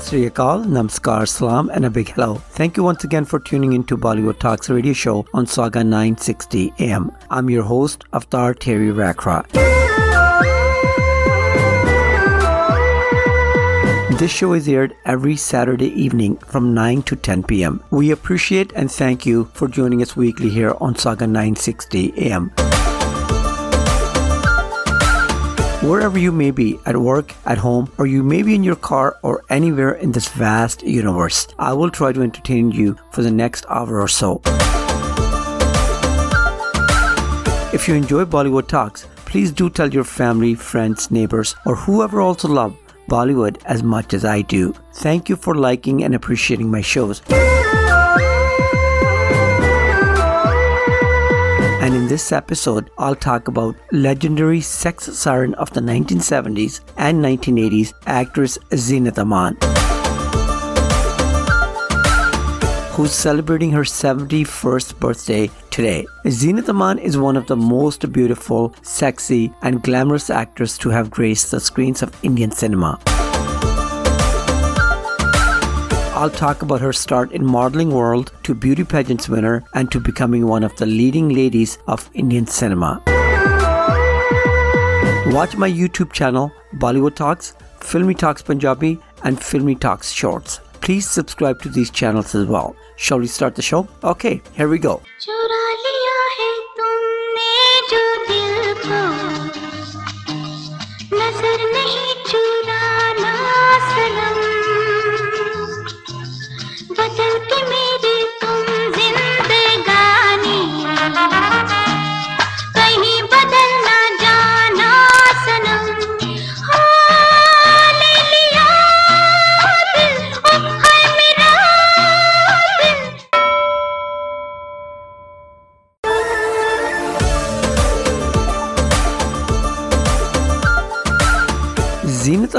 Sri Akal, Namaskar, Salam, and a big hello. Thank you once again for tuning in to Bollywood Talks radio show on Saga 960 AM. I'm your host, Avtar Terry Rakra. This show is aired every Saturday evening from 9 to 10 p.m. We appreciate and thank you for joining us weekly here on Saga 960 AM. Wherever you may be, at work, at home, or you may be in your car or anywhere in this vast universe, I will try to entertain you for the next hour or so. If you enjoy Bollywood Talks, please do tell your family, friends, neighbors, or whoever also love Bollywood as much as I do. Thank you for liking and appreciating my shows. This episode, I'll talk about legendary sex siren of the 1970s and 1980s actress Zeenat Aman. Who's celebrating her 71st birthday today. Zeenat Aman is one of the most beautiful, sexy, and glamorous actors to have graced the screens of Indian cinema. I'll talk about her start in modeling world to beauty pageants winner and to becoming one of the leading ladies of Indian cinema. Watch my YouTube channel Bollywood Talks, Filmy Talks Punjabi and Filmy Talks Shorts. Please subscribe to these channels as well. Shall we start the show? Okay, here we go.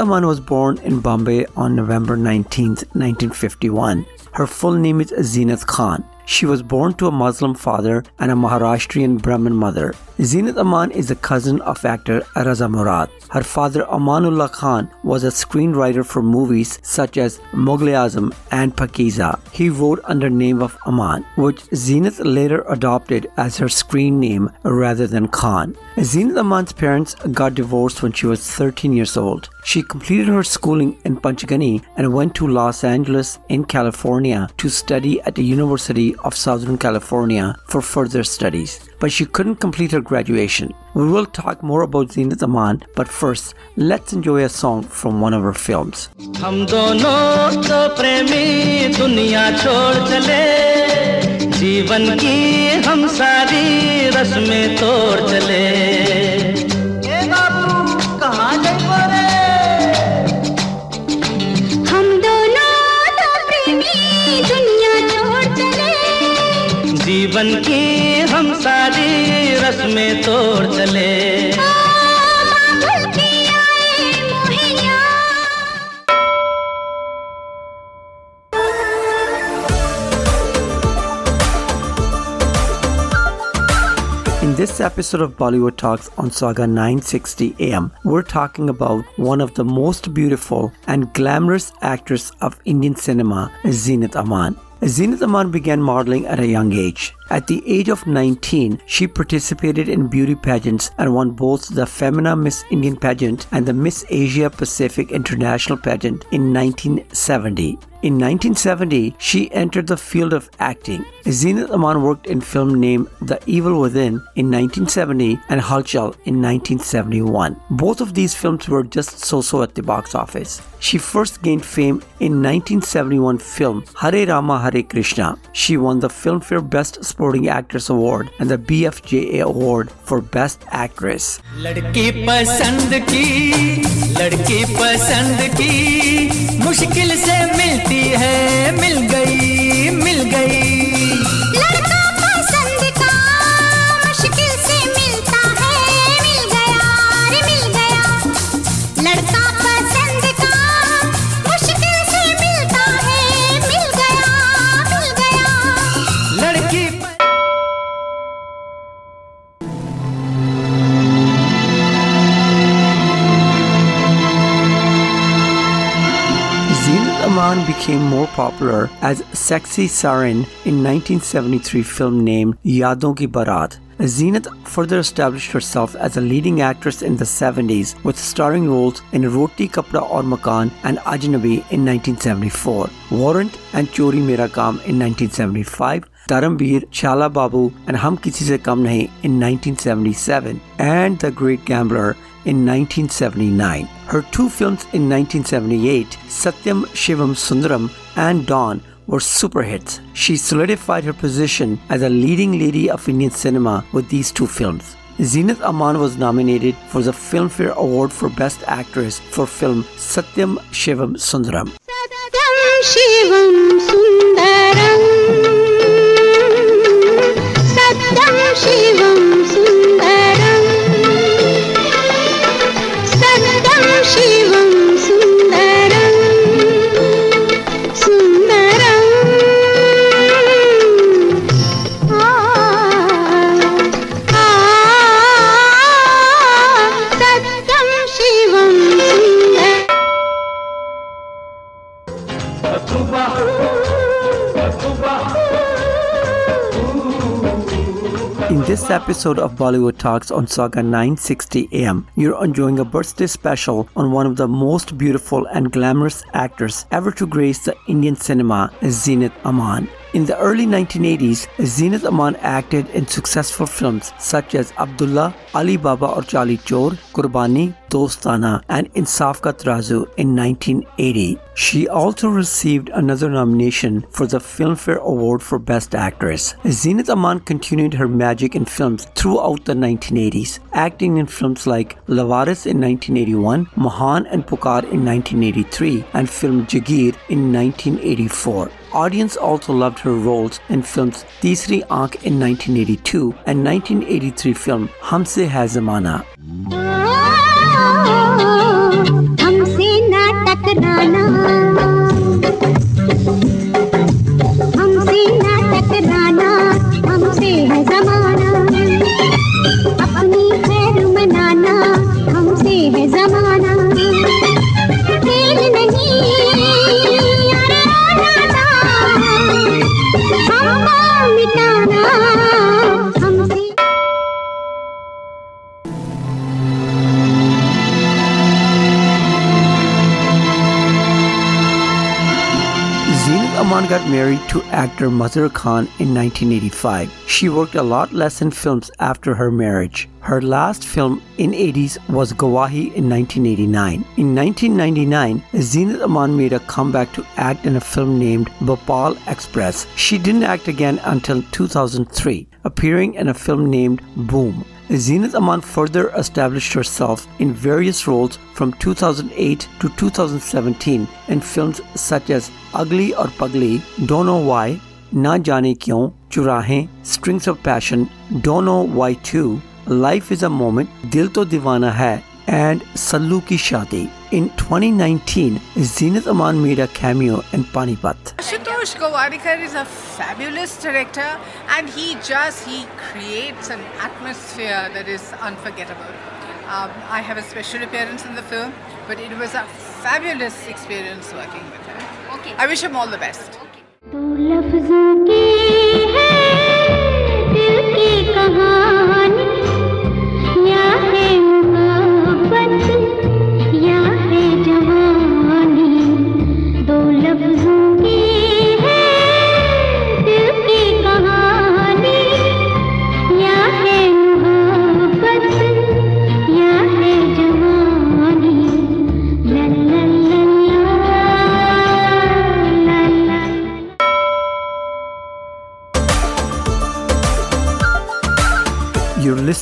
Aman was born in Bombay on November 19, 1951. Her full name is Zeenat Khan. She was born to a Muslim father and a Maharashtrian Brahmin mother. Zeenat Aman is the cousin of actor Raza Murad. Her father Amanullah Khan was a screenwriter for movies such as Mughal-e-Azam and Pakeeza. He wrote under name of Aman, which Zeenat later adopted as her screen name rather than Khan. Zeenat Aman's parents got divorced when she was 13 years old. She completed her schooling in Panchgani and went to Los Angeles in California to study at the University of Southern California for further studies, but she couldn't complete her graduation. We will talk more about Zeenat Aman, but first, let's enjoy a song from one of her films. जीवन की हम सारी तोड़ चले this episode of Bollywood Talks on Saga 960 AM, we're talking about one of the most beautiful and glamorous actors of Indian cinema, Zeenat Aman. Zeenat Aman began modeling at a young age. At the age of 19, she participated in beauty pageants and won both the Femina Miss Indian pageant and the Miss Asia Pacific International pageant in 1970. In 1970, she entered the field of acting. Zeenat Aman worked in film named The Evil Within in 1970 and Halchal in 1971. Both of these films were just so-so at the box office. She first gained fame in 1971 film Hare Rama Hare Krishna. She won the Filmfare Best Supporting Actress Award and the BFJA Award for Best Actress. लड़की पसंद की लड़की पसंद की मुश्किल से मिलती है मिल गई मिल गई Became more popular as Sexy Sarin in 1973 film named Yadon Ki Barat. Zeenat further established herself as a leading actress in the 70s with starring roles in Roti Kapda Aur Makan and Ajnabi in 1974, Warrant and Chori Mera Kaam in 1975, Dharmveer, Chala Babu and Hum Kisi Se Kam Nahi in 1977, and The Great Gambler in 1979. Her two films in 1978, Satyam Shivam Sundaram and Don, were super hits. She solidified her position as a leading lady of Indian cinema with these two films. Zeenat Aman was nominated for the Filmfare Award for Best Actress for film Satyam Shivam Sundaram. Satyam Shivam Sundaram Satyam Shivam In this episode of Bollywood Talks on Saga 960 AM, you're enjoying a birthday special on one of the most beautiful and glamorous actors ever to grace the Indian cinema, Zeenat Aman. In the early 1980s, Zeenat Aman acted in successful films such as Abdullah, Ali Baba Aur Chalis Chor, Kurbani, Dostana, and Insaf Ka Tarazu in 1980. She also received another nomination for the Filmfare Award for Best Actress. Zeenat Aman continued her magic in films throughout the 1980s, acting in films like Lavaris in 1981, Mahan and Pukar in 1983, and film Jagir in 1984. Audience also loved her roles in films Tisri Aankh in 1982 and 1983 film Hamse Hai Zamana. Got married to actor Mazhar Khan in 1985. She worked a lot less in films after her marriage. Her last film in 80s was Gawahi in 1989. In 1999, Zeenat Aman made a comeback to act in a film named Bhopal Express. She didn't act again until 2003, appearing in a film named Boom. Zeenat Aman further established herself in various roles from 2008 to 2017 in films such as Ugly Aur Pagli, Don't Know Why, Na Jaane Kyon, Churahe, Strings of Passion, Don't Know Why 2, Life is a Moment, Dil To Divana Hai, and Sallu Ki Shadi. In 2019, Zeenat Aman made a cameo in Panipat. Ashutosh Gowariker is a fabulous director and he just, he creates an atmosphere that is unforgettable. Um, I have a special appearance in the film, but it was a fabulous experience working with him. Okay. I wish him all the best. You're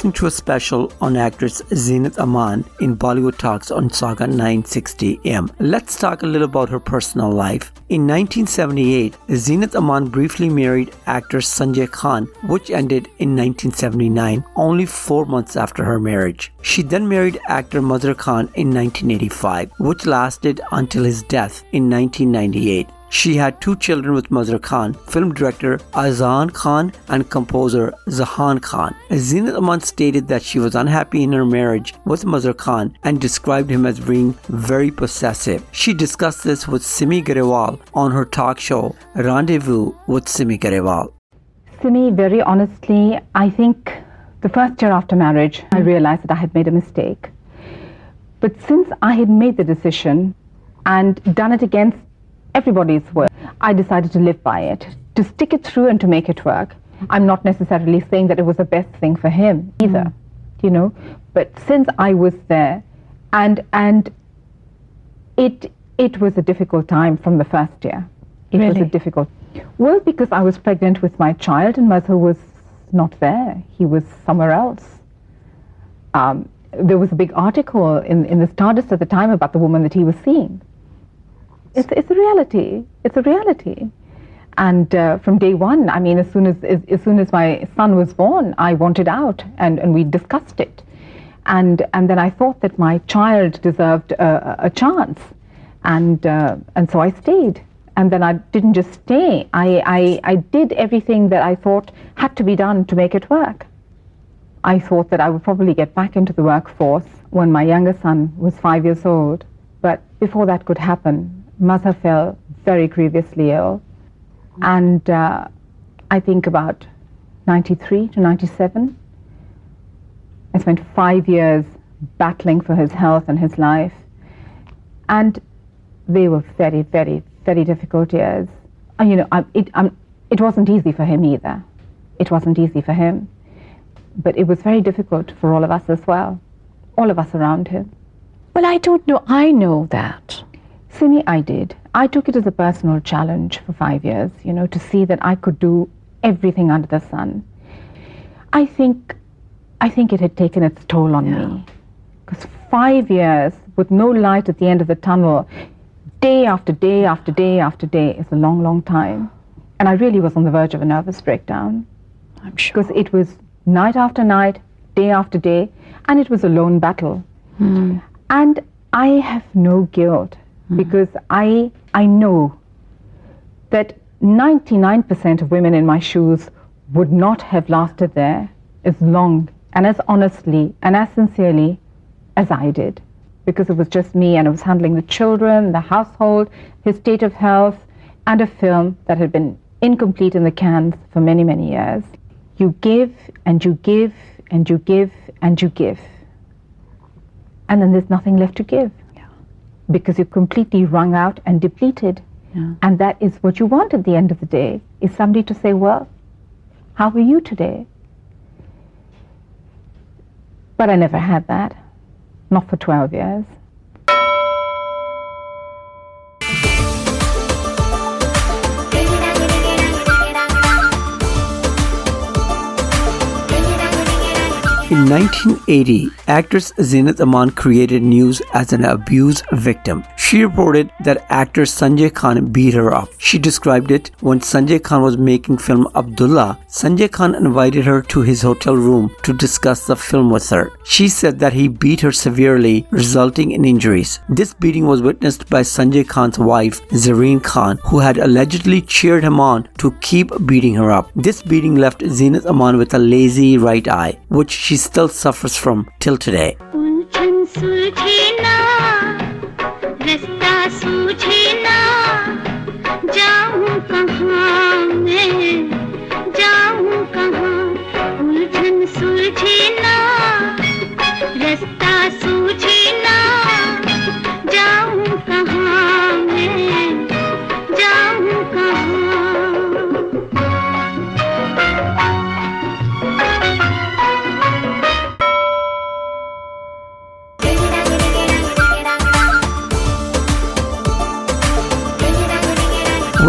listening to a special on actress Zeenat Aman in Bollywood Talks on Saga 960 AM. Let's talk a little about her personal life. In 1978, Zeenat Aman briefly married actor Sanjay Khan, which ended in 1979, only four months after her marriage. She then married actor Mazhar Khan in 1985, which lasted until his death in 1998. She had two children with Mazhar Khan, film director Azan Khan and composer Zahan Khan. Zeenat Aman stated that she was unhappy in her marriage with Mazhar Khan and described him as being very possessive. She discussed this with Simi Garewal on her talk show Rendezvous with Simi Garewal. Simi, very honestly, I think the first year after marriage, I realized that I had made a mistake. But since I had made the decision and done it against everybody's work. I decided to live by it, to stick it through and to make it work. I'm not necessarily saying that it was the best thing for him either, mm. you know. But since I was there, and and it it was a difficult time from the first year. It really? was a difficult. Well, because I was pregnant with my child, and Mazhar was not there. He was somewhere else. Um, there was a big article in, in the Stardust at the time about the woman that he was seeing. It's, it's a reality. It's a reality. And uh, from day one, I mean, as soon as, as, as, soon as my son was born, I wanted out and, and we discussed it. And, and then I thought that my child deserved a, a chance. And, uh, and so I stayed and then I didn't just stay. I, I, I did everything that I thought had to be done to make it work. I thought that I would probably get back into the workforce when my younger son was five years old. But before that could happen, Mazhar fell very grievously ill. And uh, I think about 93 to 97. I spent five years battling for his health and his life. And they were very, very, very difficult years. And, you know, I, it, it wasn't easy for him either. It wasn't easy for him. But it was very difficult for all of us as well, all of us around him. Well, I don't know. I know that. Simi, I did. I took it as a personal challenge for five years, you know, to see that I could do everything under the sun. I think, I think it had taken its toll on yeah. me. Because five years with no light at the end of the tunnel, day after day after day after day is a long, long time. And I really was on the verge of a nervous breakdown. I'm sure. Because it was night after night, day after day, and it was a lone battle. Mm. And I have no guilt. Mm-hmm. because I, I know that 99% of women in my shoes would not have lasted there as long and as honestly and as sincerely as I did because it was just me and I was handling the children, the household, his state of health, and a film that had been incomplete in the cans for many, many years. You give and you give and you give and you give. And then there's nothing left to give. Because you're completely wrung out and depleted. Yeah. And that is what you want at the end of the day, is somebody to say, well, how are you today? But I never had that not for 12 years. 1980, actress Zeenat Aman created news as an abuse victim. She reported that actor Sanjay Khan beat her up. She described it when Sanjay Khan was making film Abdullah. Sanjay Khan invited her to his hotel room to discuss the film with her. She said that he beat her severely, resulting in injuries. This beating was witnessed by Sanjay Khan's wife, Zareen Khan, who had allegedly cheered him on to keep beating her up. This beating left Zeenat Aman with a lazy right eye, which she still suffers from till today.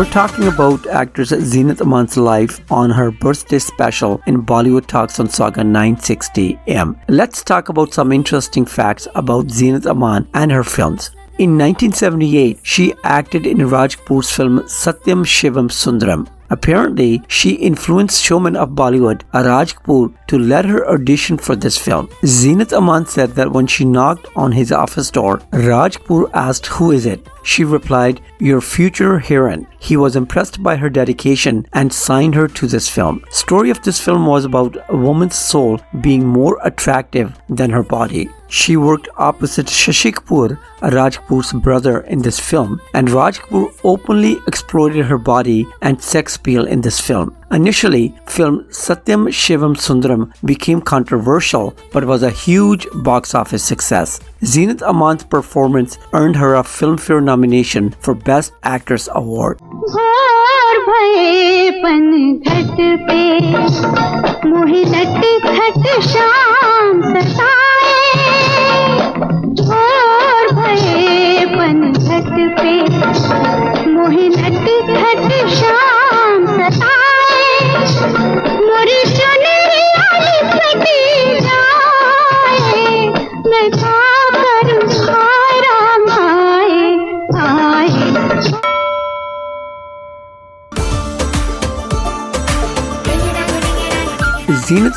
We're talking about actress Zeenat Aman's life on her birthday special in Bollywood Talks on Saga 960 AM. Let's talk about some interesting facts about Zeenat Aman and her films. In 1978, she acted in Raj Kapoor's film Satyam Shivam Sundaram. Apparently, she influenced showman of Bollywood, Raj Kapoor, to let her audition for this film. Zeenat Aman said that when she knocked on his office door, Raj Kapoor asked, Who is it? She replied, Your future heroine. He was impressed by her dedication and signed her to this film. Story of this film was about a woman's soul being more attractive than her body. She worked opposite Shashi Kapoor, Raj Kapoor's brother in this film, and Raj Kapoor openly exploited her body and sex appeal in this film. Initially, film Satyam Shivam Sundaram became controversial but was a huge box office success. Zeenat Aman's performance earned her a Filmfare nomination for Best Actress Award.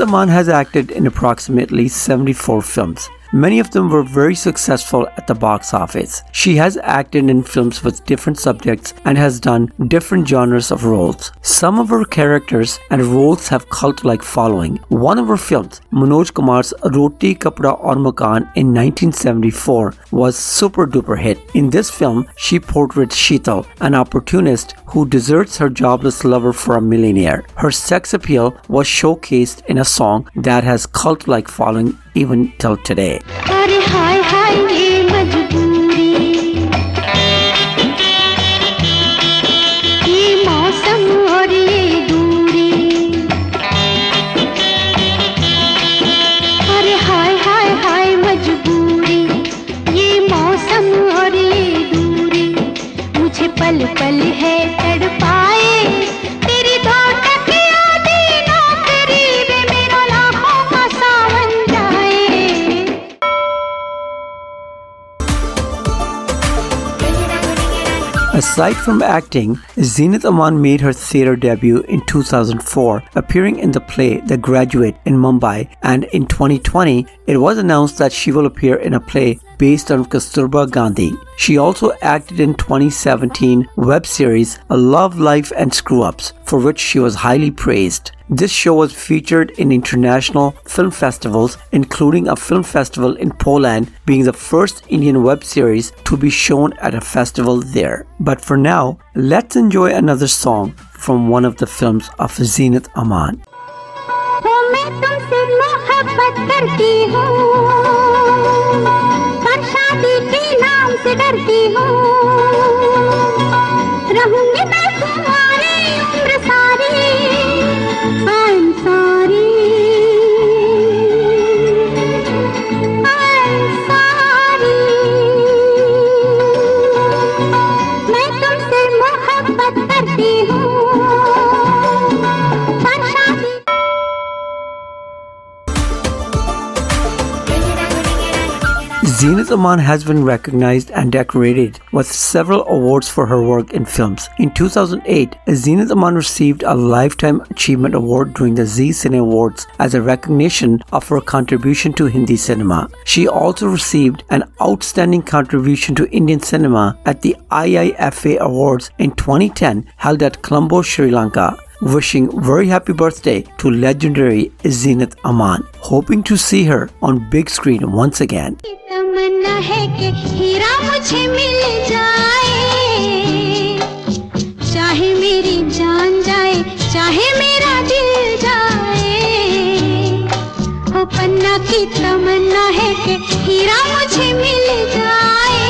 Aman has acted in approximately 74 films. Many of them were very successful at the box office. She has acted in films with different subjects and has done different genres of roles. Some of her characters and roles have cult-like following. One of her films, Manoj Kumar's Roti Kapda Aur Makan in 1974, was super duper hit. In this film, she portrayed Sheetal, an opportunist who deserts her jobless lover for a millionaire. Her sex appeal was showcased in a song that has cult-like following even till today. Aside from acting, Zeenat Aman made her theatre debut in 2004, appearing in the play The Graduate in Mumbai, and in 2020, it was announced that she will appear in a play based on Kasturba Gandhi. She also acted in 2017 web series A Love Life and Screw Ups, for which she was highly praised. This show was featured in international film festivals, including a film festival in Poland, being the first Indian web series to be shown at a festival there. But for now, let's enjoy another song from one of the films of Zeenat Aman. Zeenat Aman has been recognized and decorated with several awards for her work in films. In 2008, Zeenat Aman received a Lifetime Achievement Award during the Zee Cine Awards as a recognition of her contribution to Hindi cinema. She also received an Outstanding Contribution to Indian Cinema at the IIFA Awards in 2010 held at Colombo, Sri Lanka wishing very happy birthday to legendary Zeenat Aman, hoping to see her on big screen once again. तमन्ना है कि हीरा मुझे मिल जाए। चाहे मेरी जान जाए, चाहे मेरा दिल जाए। ओ पन्ना की तमन्ना है कि हीरा मुझे मिल जाए।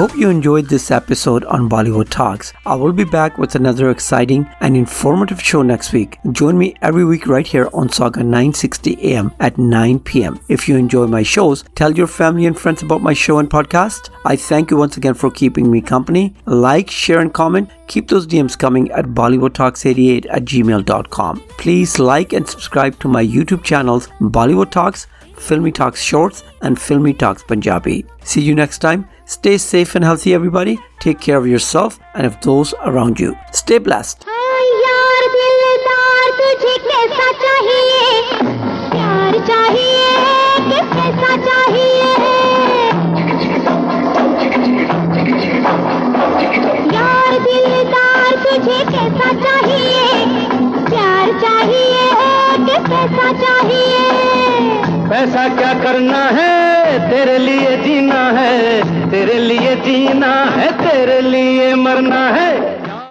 Hope you enjoyed this episode on Bollywood Talks. I will be back with another exciting and informative show next week. Join me every week right here on Saga 960 AM at 9 p.m. If you enjoy my shows, tell your family and friends about my show and podcast. I thank you once again for keeping me company. Like, share, and comment. Keep those DMs coming at BollywoodTalks88 at gmail.com. Please like and subscribe to my YouTube channels, Bollywood Talks, Filmy Talks Shorts, and Filmy Talks Punjabi. See you next time. Stay safe and healthy, everybody. Take care of yourself and of those around you. Stay blessed. यार दिलदार तुझे कैसा चाहिए प्यार चाहिए कि कैसा चाहिए यार दिलदार तुझे कैसा चाहिए पैसा क्या करना है? तेरे लिए जीना है, तेरे लिए जीना है, तेरे लिए मरना है।